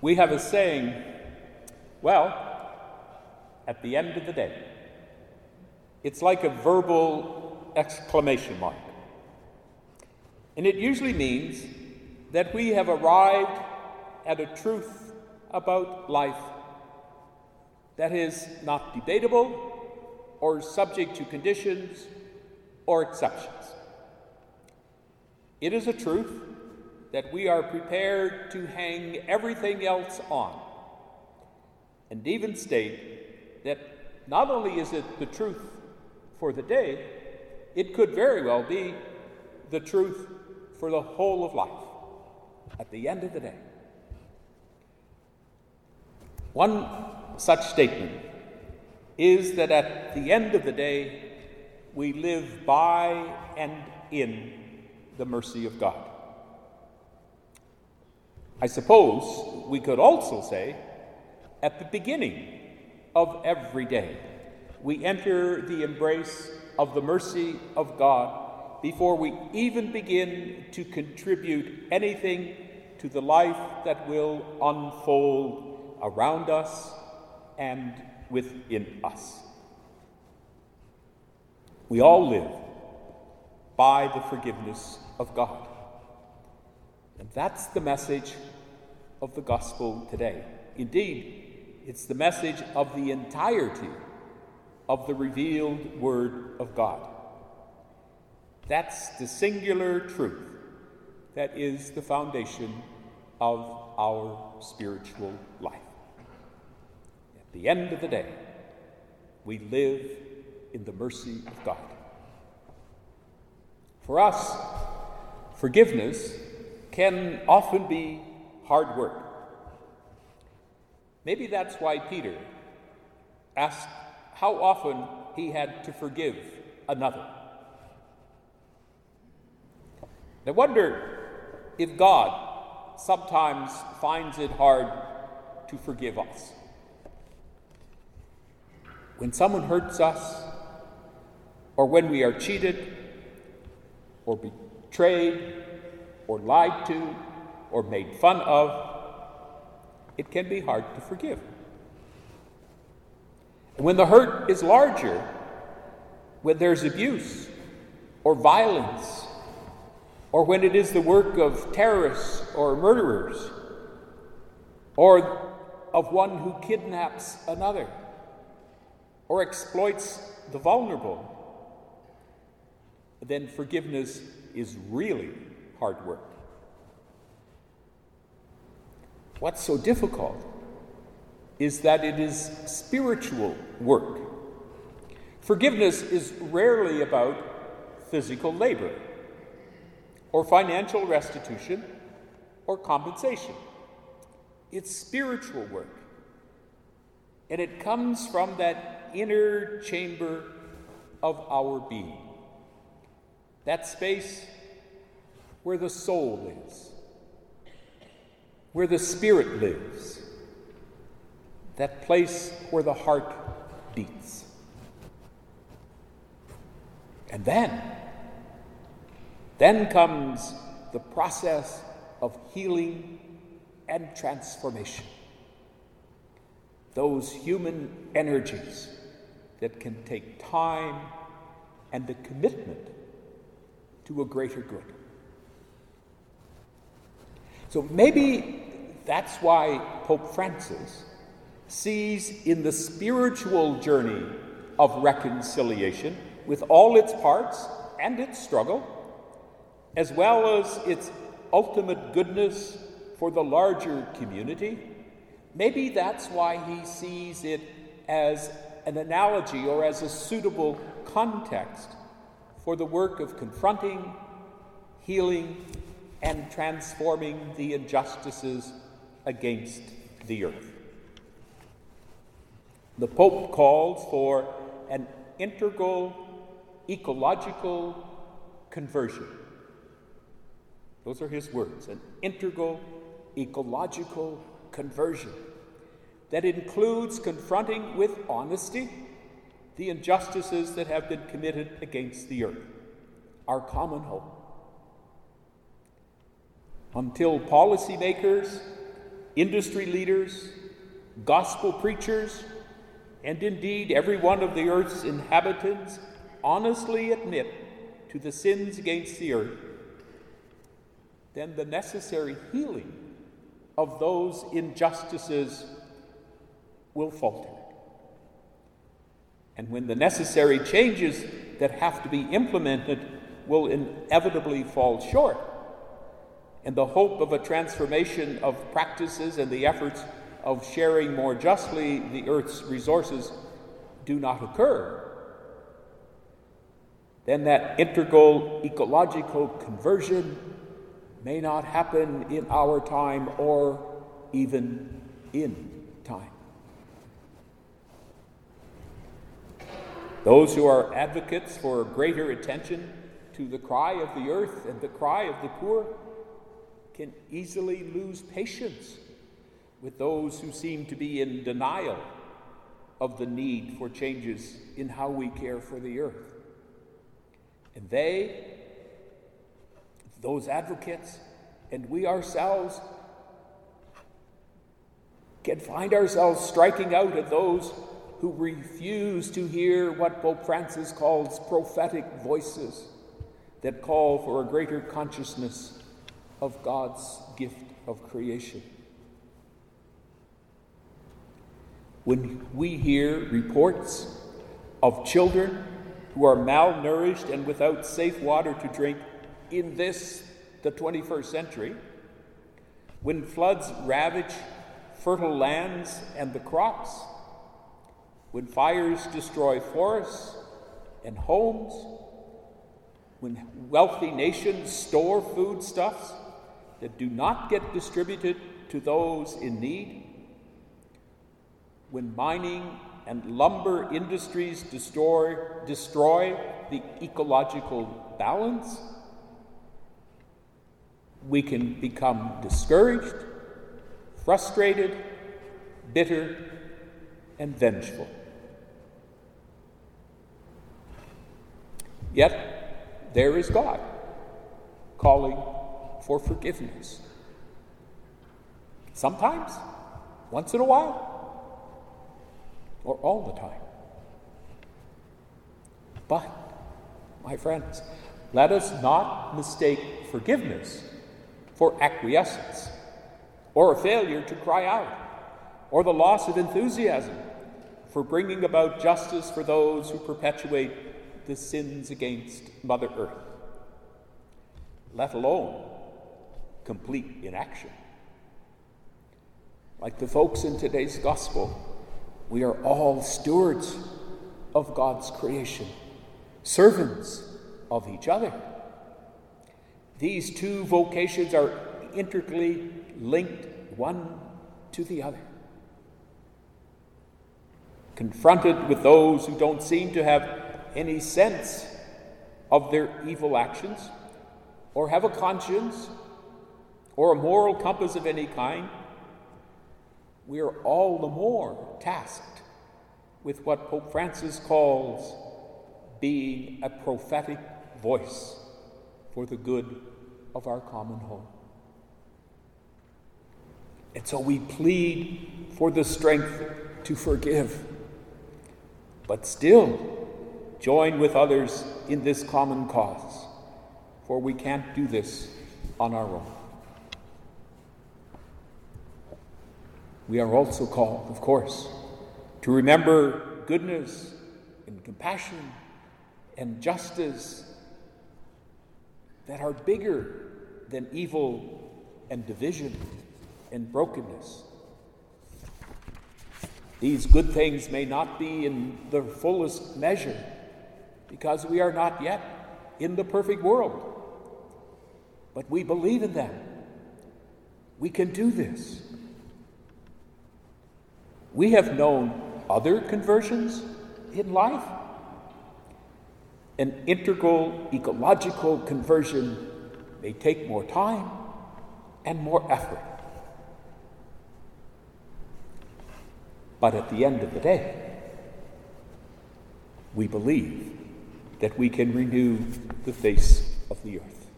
We have a saying, well, at the end of the day, it's like a verbal exclamation mark. And it usually means that we have arrived at a truth about life that is not debatable or subject to conditions or exceptions. It is a truth that we are prepared to hang everything else on, and even state that not only is it the truth for the day, it could very well be the truth for the whole of life at the end of the day. One such statement is that at the end of the day, we live by and in the mercy of God. I suppose we could also say at the beginning of every day, we enter the embrace of the mercy of God before we even begin to contribute anything to the life that will unfold around us and within us. We all live by the forgiveness of God. And that's the message of the gospel today. Indeed, it's the message of the entirety of the revealed Word of God. That's the singular truth that is the foundation of our spiritual life. At the end of the day, we live in the mercy of God. For us, forgiveness can often be hard work. Maybe that's why Peter asked how often he had to forgive another. I wonder if God sometimes finds it hard to forgive us. When someone hurts us, or when we are cheated, or betrayed, or lied to, or made fun of, it can be hard to forgive. And when the hurt is larger, when there's abuse or violence, or when it is the work of terrorists or murderers, or of one who kidnaps another, or exploits the vulnerable, then forgiveness is really hard work. What's so difficult is that it is spiritual work. Forgiveness is rarely about physical labor, or financial restitution, or compensation. It's spiritual work. And it comes from that inner chamber of our being, that space where the soul lives, where the spirit lives, that place where the heart beats. And then, then comes the process of healing and transformation. Those human energies that can take time and a commitment to a greater good. So maybe that's why Pope Francis sees in the spiritual journey of reconciliation, with all its parts and its struggle, as well as its ultimate goodness for the larger community, maybe that's why he sees it as an analogy or as a suitable context for the work of confronting, healing, and transforming the injustices against the earth. The Pope calls for an integral ecological conversion. Those are his words an integral ecological conversion that includes confronting with honesty the injustices that have been committed against the earth, our common home. Until policymakers industry leaders, gospel preachers, and indeed every one of the earth's inhabitants honestly admit to the sins against the earth, then the necessary healing of those injustices will falter. And when the necessary changes that have to be implemented will inevitably fall short, and the hope of a transformation of practices and the efforts of sharing more justly the earth's resources do not occur, then that integral ecological conversion may not happen in our time or even in time. Those who are advocates for greater attention to the cry of the earth and the cry of the poor can easily lose patience with those who seem to be in denial of the need for changes in how we care for the earth. And they those advocates, and we ourselves can find ourselves striking out at those who refuse to hear what Pope Francis calls prophetic voices that call for a greater consciousness of God's gift of creation. When we hear reports of children who are malnourished and without safe water to drink, in this, the 21st century, when floods ravage fertile lands and the crops, when fires destroy forests and homes, when wealthy nations store foodstuffs that do not get distributed to those in need, when mining and lumber industries destroy, destroy the ecological balance, we can become discouraged, frustrated, bitter, and vengeful. Yet, there is God calling for forgiveness. Sometimes, once in a while, or all the time. But, my friends, let us not mistake forgiveness for acquiescence, or a failure to cry out, or the loss of enthusiasm for bringing about justice for those who perpetuate the sins against Mother Earth, let alone complete inaction. Like the folks in today's gospel, we are all stewards of God's creation, servants of each other. These two vocations are intricately linked one to the other. Confronted with those who don't seem to have any sense of their evil actions, or have a conscience, or a moral compass of any kind, we are all the more tasked with what Pope Francis calls being a prophetic voice for the good of our common home. And so we plead for the strength to forgive, but still join with others in this common cause, for we can't do this on our own. We are also called, of course, to remember goodness and compassion and justice that are bigger than evil and division and brokenness. These good things may not be in the fullest measure because we are not yet in the perfect world. But we believe in them. We can do this. We have known other conversions in life an integral ecological conversion may take more time and more effort. But at the end of the day, we believe that we can renew the face of the earth.